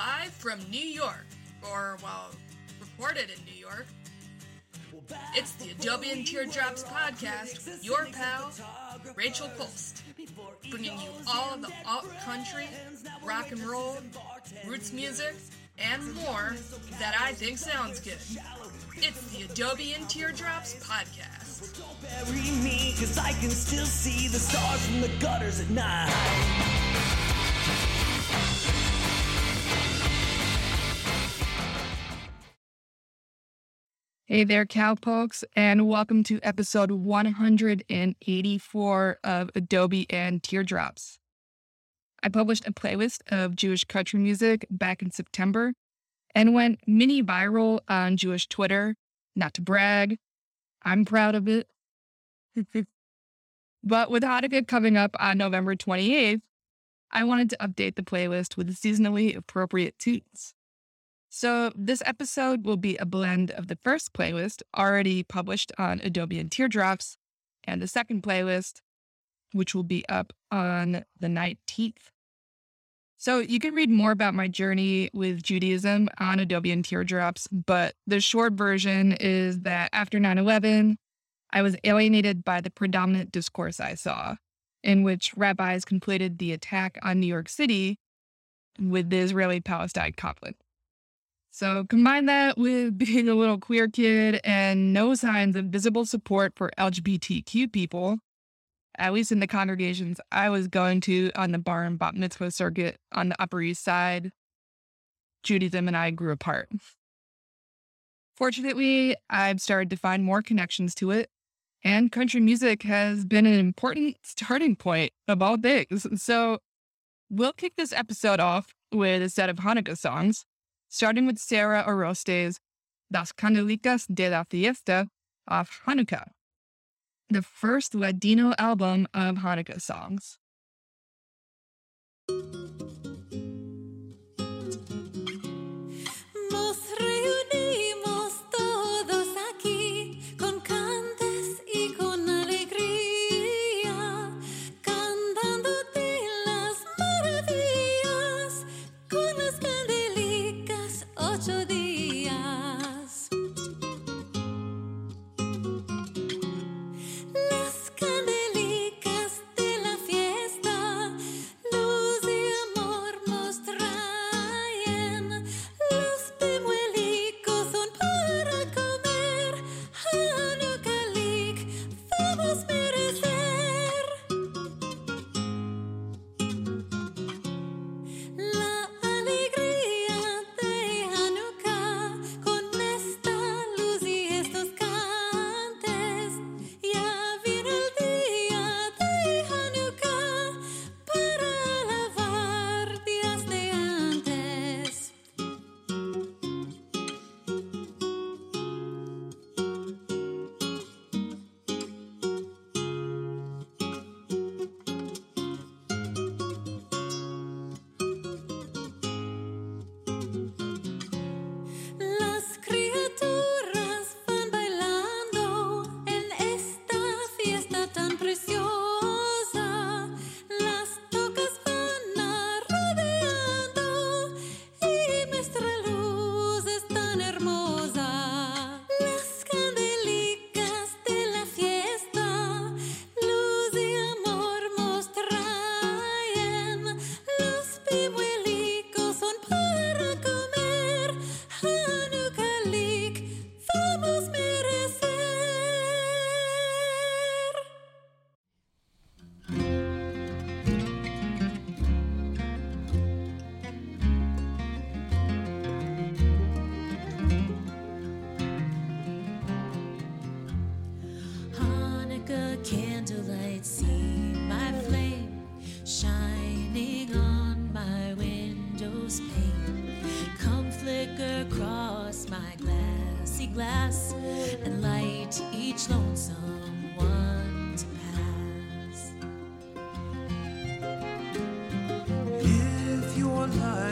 live from New York, or, well, recorded in New York. It's the Adobe and Teardrops podcast with your pal, Rachel Cholst, bringing you all the alt country, rock and roll, roots music, and more that I think sounds good. It's the Adobe and Teardrops podcast. Don't bury me, cause I can still see the stars from the gutters at night. Hey there, cowpokes, and welcome to episode 184 of Adobe and Teardrops. I published a playlist of Jewish country music back in September and went mini viral on Jewish Twitter. Not to brag, I'm proud of it. but with Hanukkah coming up on November 28th, I wanted to update the playlist with seasonally appropriate tunes. So, this episode will be a blend of the first playlist already published on Adobe and Teardrops and the second playlist, which will be up on the 19th. So, you can read more about my journey with Judaism on Adobe and Teardrops, but the short version is that after 9 11, I was alienated by the predominant discourse I saw, in which rabbis conflated the attack on New York City with the Israeli Palestine conflict. So combine that with being a little queer kid and no signs of visible support for LGBTQ people, at least in the congregations I was going to on the bar and bat mitzvah circuit on the Upper East Side, Judaism and I grew apart. Fortunately, I've started to find more connections to it, and country music has been an important starting point of all things. So we'll kick this episode off with a set of Hanukkah songs starting with Sarah Aroeste's Las Candelicas de la Fiesta of Hanukkah, the first Ladino album of Hanukkah songs.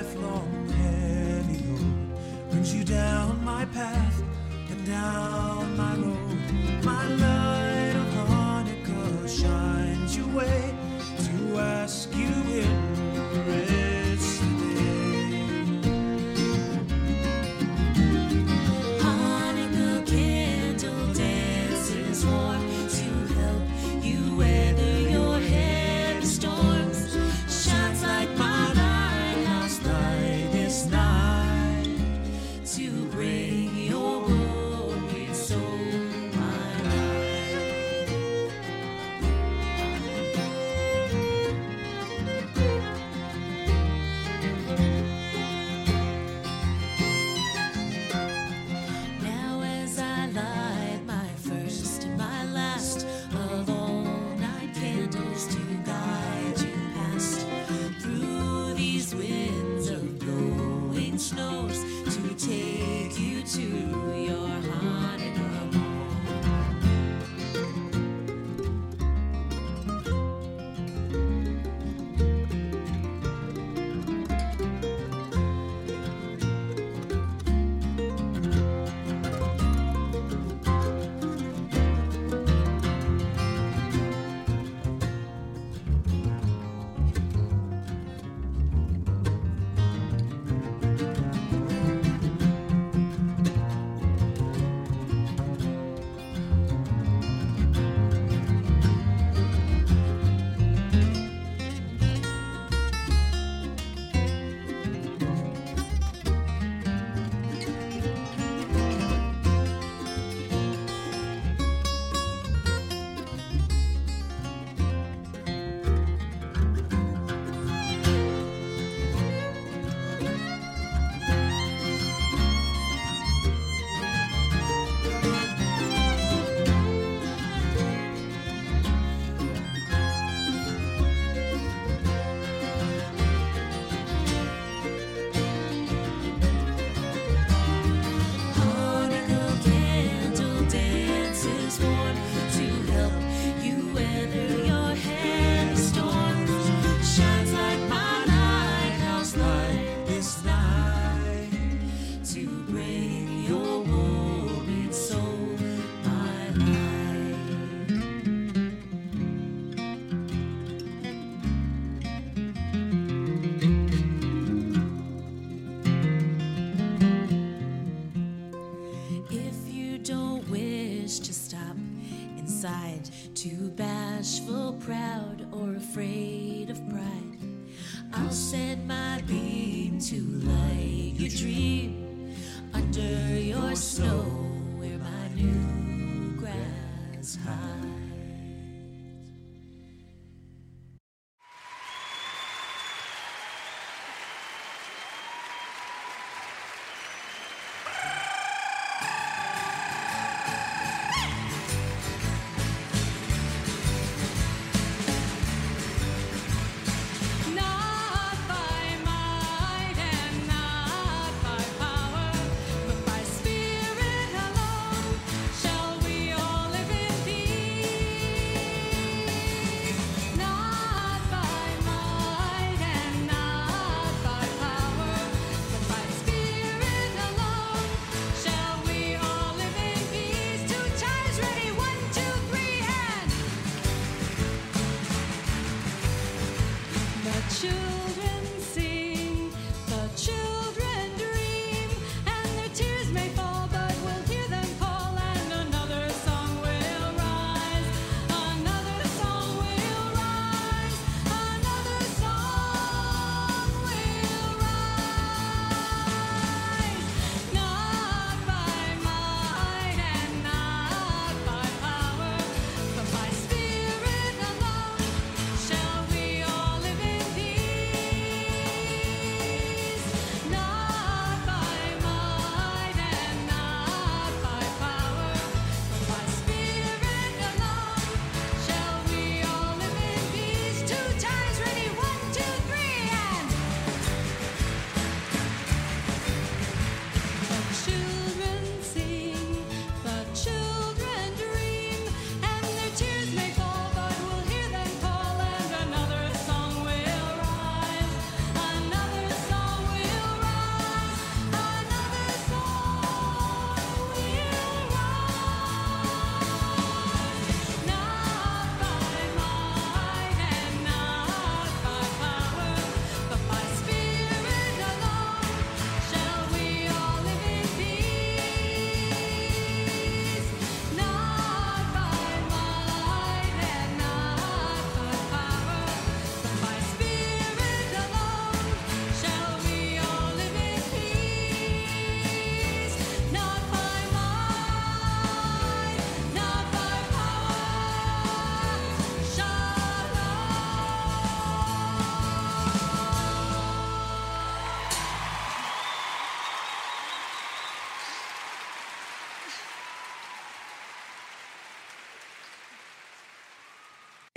Lifelong heavy load brings you down my path and down my road, take you to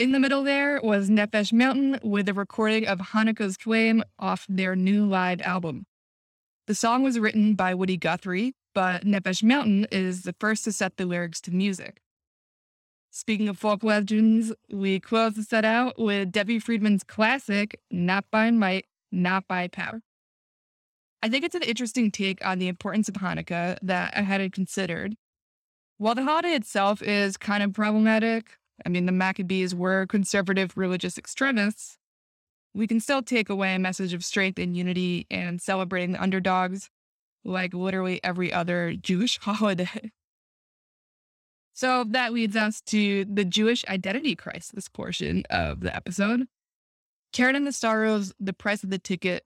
In the middle there was Nefesh Mountain with a recording of Hanukkah's Flame off their new live album. The song was written by Woody Guthrie, but Nefesh Mountain is the first to set the lyrics to music. Speaking of folk legends, we close the set out with Debbie Friedman's classic, Not by Might, Not by Power. I think it's an interesting take on the importance of Hanukkah that I hadn't considered. While the holiday itself is kind of problematic, I mean, the Maccabees were conservative religious extremists, we can still take away a message of strength and unity and celebrating the underdogs like literally every other Jewish holiday. So that leads us to the Jewish identity crisis portion of the episode. Karen and the Sorrows, The Price of the Ticket,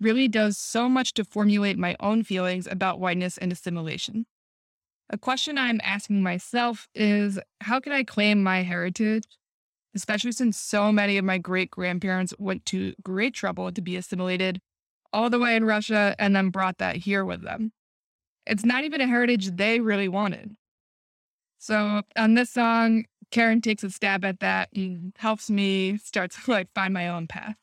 really does so much to formulate my own feelings about whiteness and assimilation. A question I'm asking myself is how can I claim my heritage, especially since so many of my great grandparents went to great trouble to be assimilated all the way in Russia and then brought that here with them? It's not even a heritage they really wanted. So on this song, Karen takes a stab at that and helps me start to like find my own path.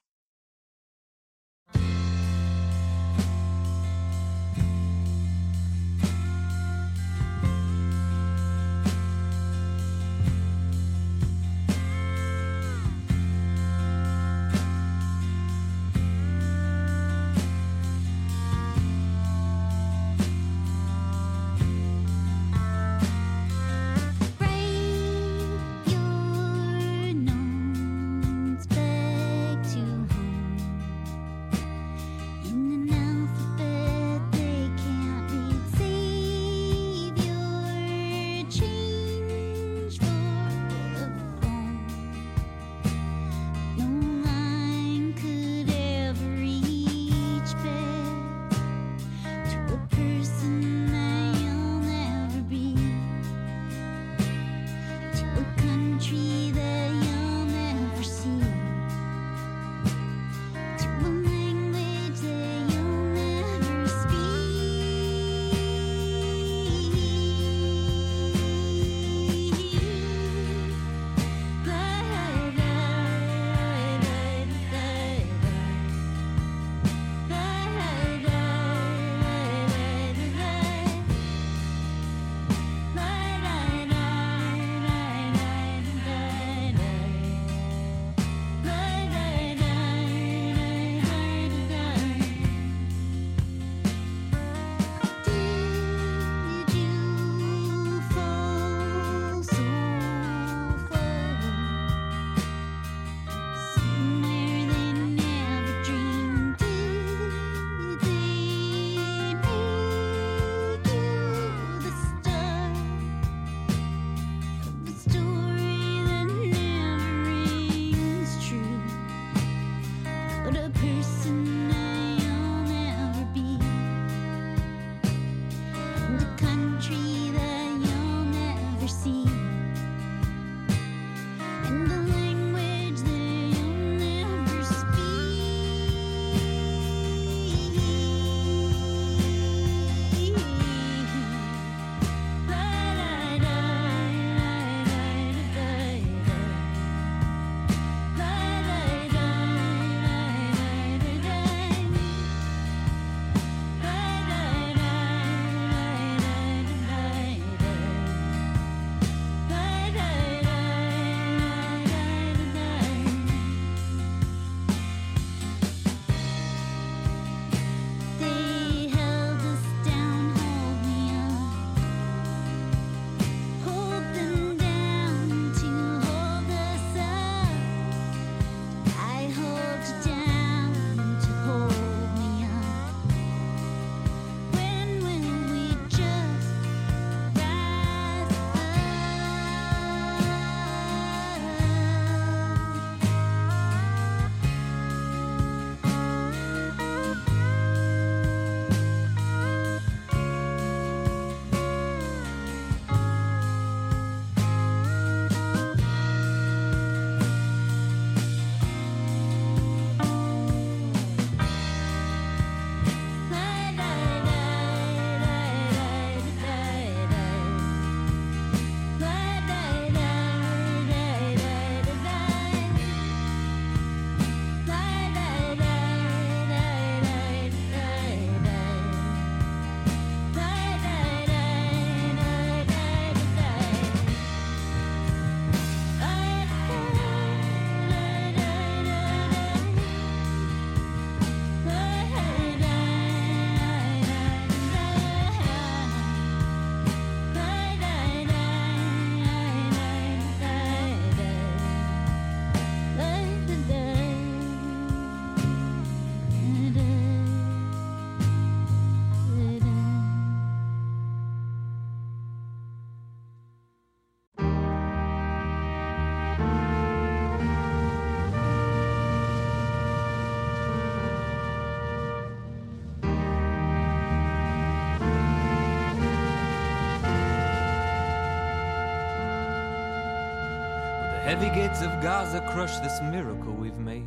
Heavy gates of Gaza crush this miracle we've made.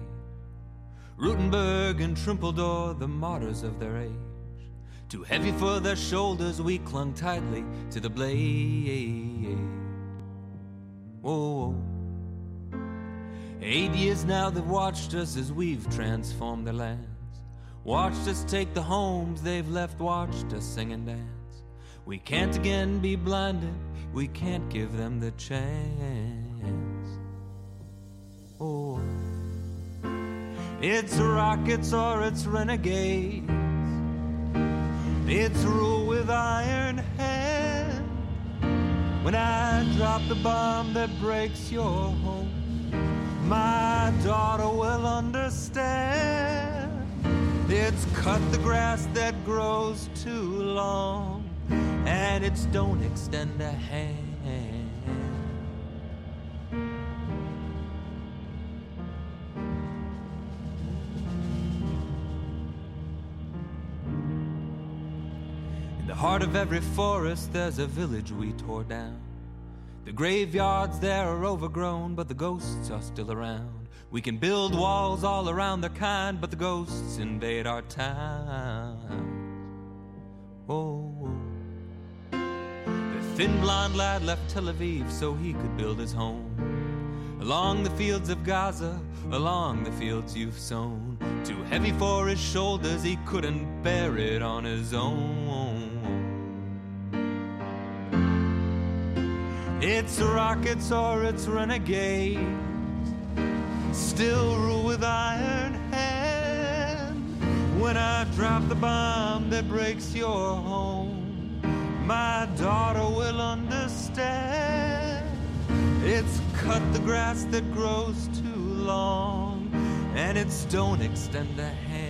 Rutenberg and Trumpeldor, the martyrs of their age. Too heavy for their shoulders, we clung tightly to the blade. Whoa, whoa. Eight years now they've watched us as we've transformed their lands. Watched us take the homes they've left, watched us sing and dance. We can't again be blinded, we can't give them the chance. Oh, it's rockets or it's renegades. It's rule with iron hand. When I drop the bomb that breaks your home, my daughter will understand. It's cut the grass that grows too long, and it's don't extend a hand. Heart of every forest, there's a village we tore down. The graveyards there are overgrown, but the ghosts are still around. We can build walls all around their kind, but the ghosts invade our town. Oh, oh, the thin blonde lad left Tel Aviv so he could build his home. Along the fields of Gaza, along the fields you've sown. Too heavy for his shoulders, he couldn't bear it on his own. It's rockets or it's renegades, still rule with iron hand. When I drop the bomb that breaks your home, my daughter will understand. It's cut the grass that grows too long, and it's don't extend a hand.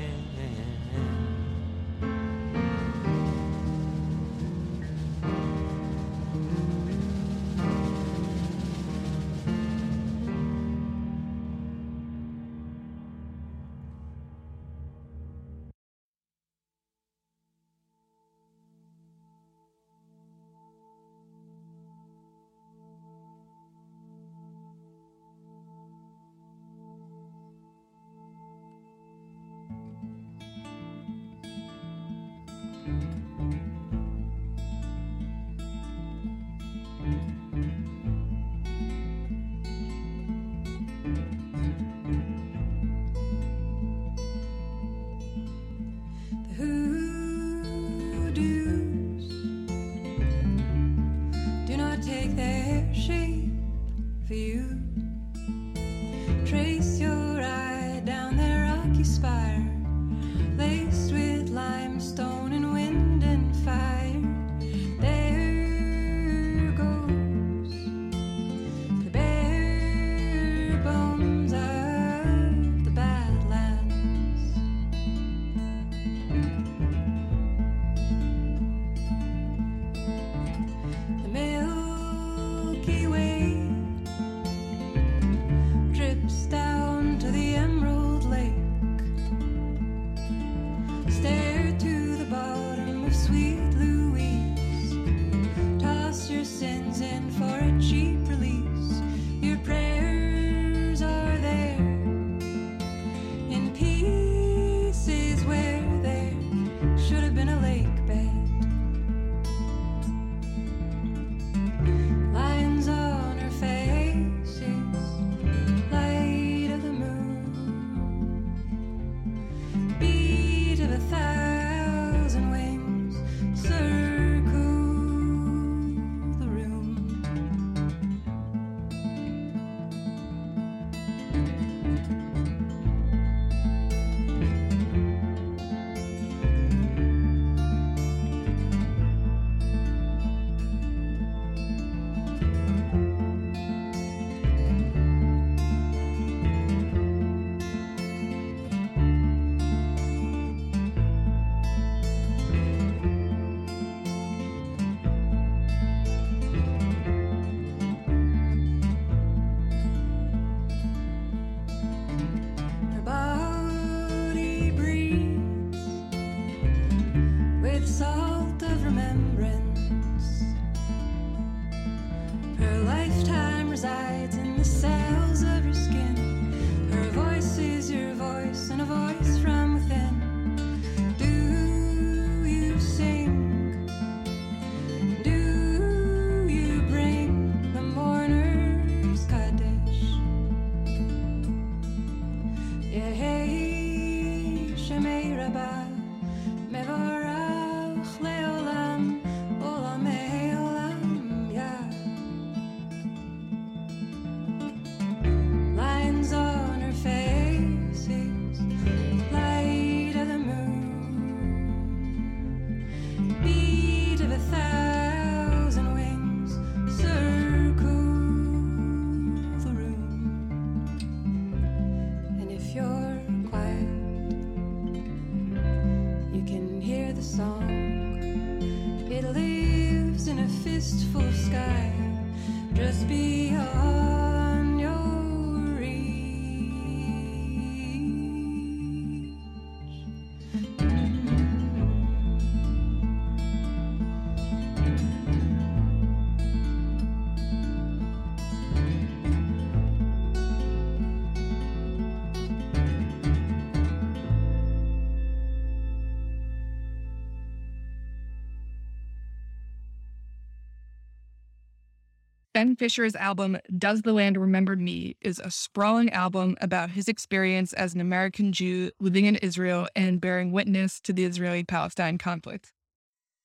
Ben Fisher's album, Does the Land Remember Me, is a sprawling album about his experience as an American Jew living in Israel and bearing witness to the Israeli Palestine conflict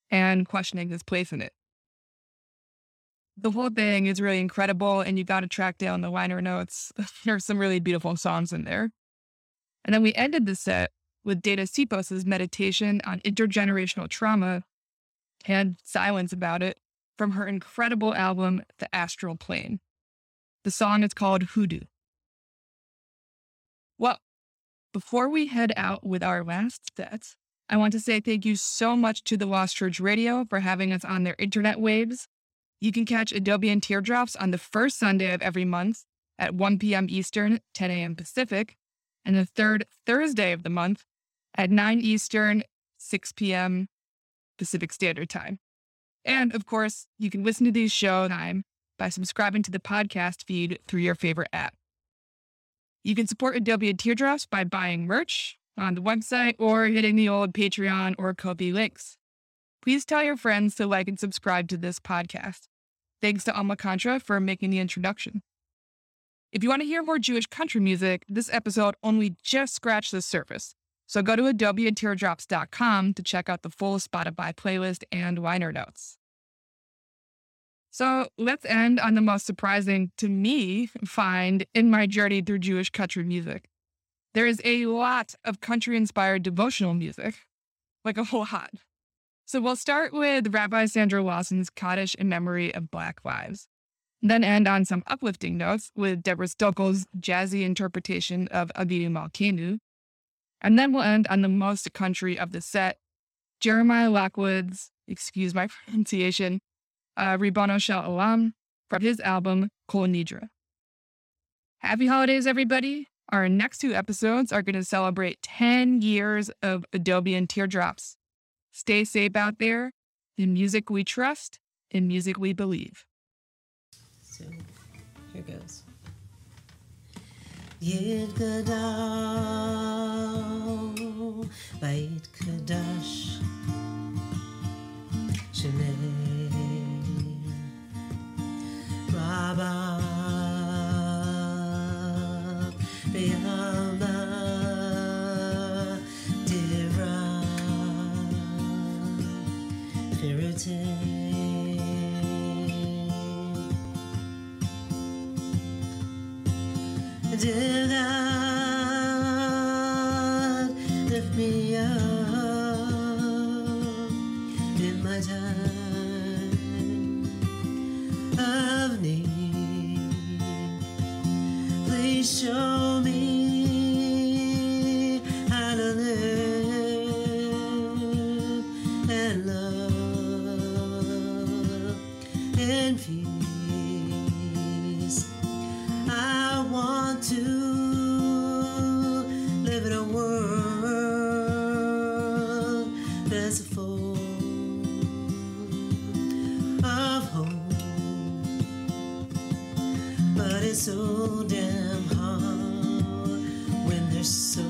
and questioning his place in it. The whole thing is really incredible, and you got to track down the liner notes. There's some really beautiful songs in there. And then we ended the set with Dana Sipos' meditation on intergenerational trauma and silence about it from her incredible album, The Astral Plane. The song is called Hoodoo. Well, before we head out with our last set, I want to say thank you so much to the Lost Church Radio for having us on their internet waves. You can catch Adobe and Teardrops on the first Sunday of every month at 1 p.m. Eastern, 10 a.m. Pacific, and the third Thursday of the month at 9 Eastern, 6 p.m. Pacific Standard Time. And of course, you can listen to these shows time by subscribing to the podcast feed through your favorite app. You can support Adobe Teardrops by buying merch on the website or hitting the old Patreon or Ko-fi links. Please tell your friends to like and subscribe to this podcast. Thanks to Alma Contra for making the introduction. If you want to hear more Jewish country music, this episode only just scratched the surface. So go to adobeandteardrops.com to check out the full Spotify playlist and liner notes. So let's end on the most surprising to me find in my journey through Jewish country music. There is a lot of country inspired devotional music, like a whole lot. So we'll start with Rabbi Sandra Lawson's Kaddish in memory of Black lives, then end on some uplifting notes with Deborah Stokel's jazzy interpretation of Avinu Malkeinu, and then we'll end on the most country of the set, Jeremiah Lockwood's, excuse my pronunciation, uh, Ribono Shel Olam from his album Kol Nidra. Happy holidays, everybody. Our next two episodes are going to celebrate 10 years of Adobe and Teardrops. Stay safe out there. In music we trust, in music we believe. So here goes. Yid Gadol, Beit Kadash, there's so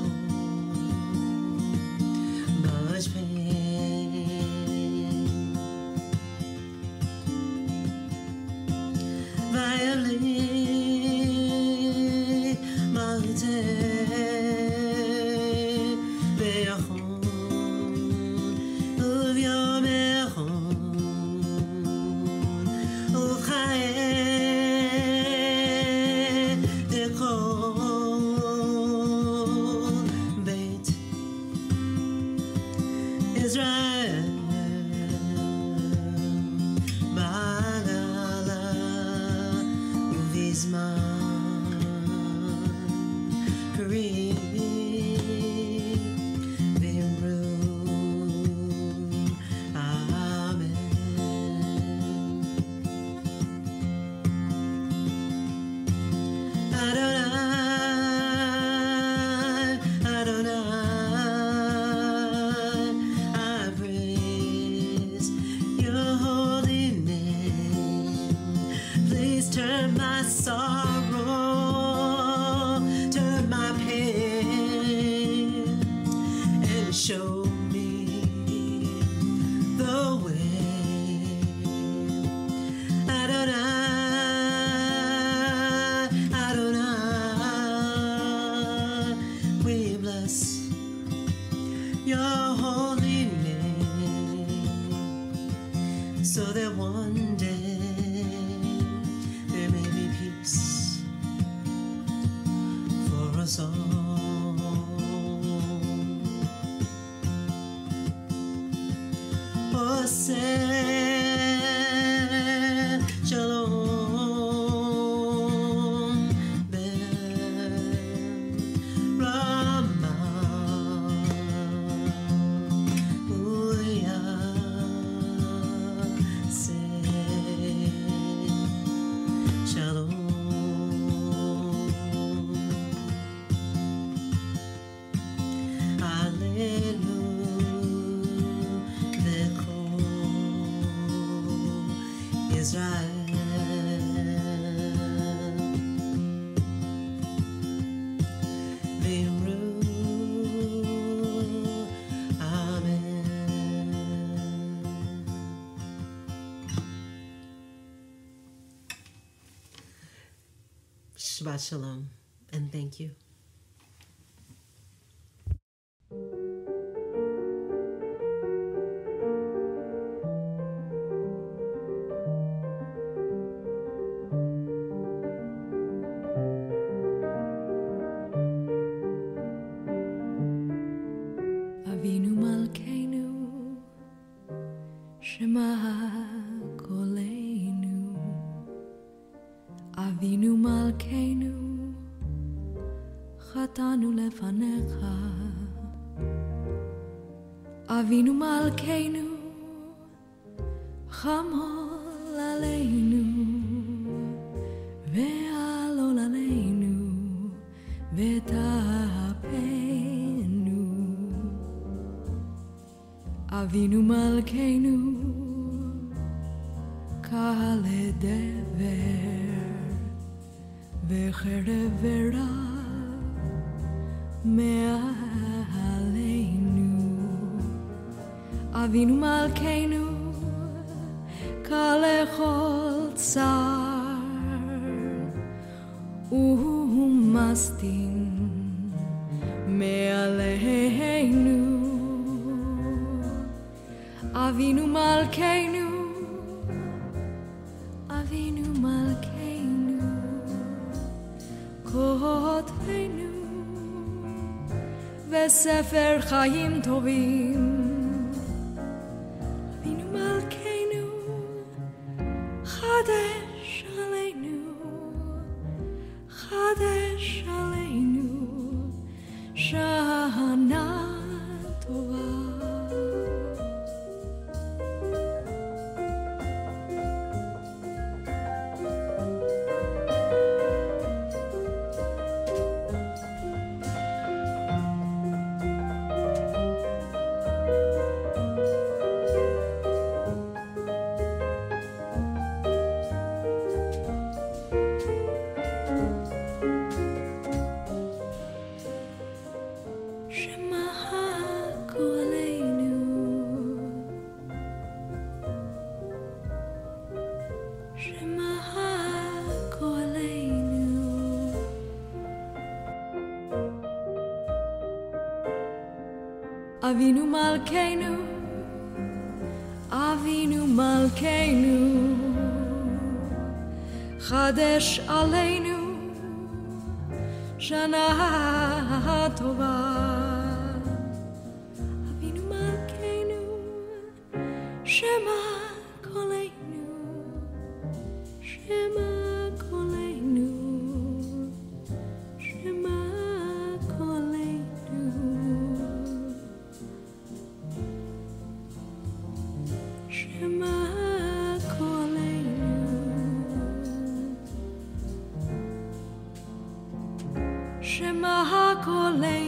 Shabbat Shalom, and thank you. ותאפנו. אבינו מלכנו, קהל דבר, וחרב ורב מעלינו. אבינו מלכנו, קל לכל צר, ומסטין מעלינו. אבינו מלכנו, אבינו מלכנו, כותבנו וספר חיים טובים. Avinu Malkeinu, Avinu Malkeinu, Chadesh Aleinu, Shana Tovah. colère.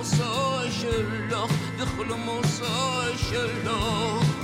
مصاشر لخ دخل مصاشر لخ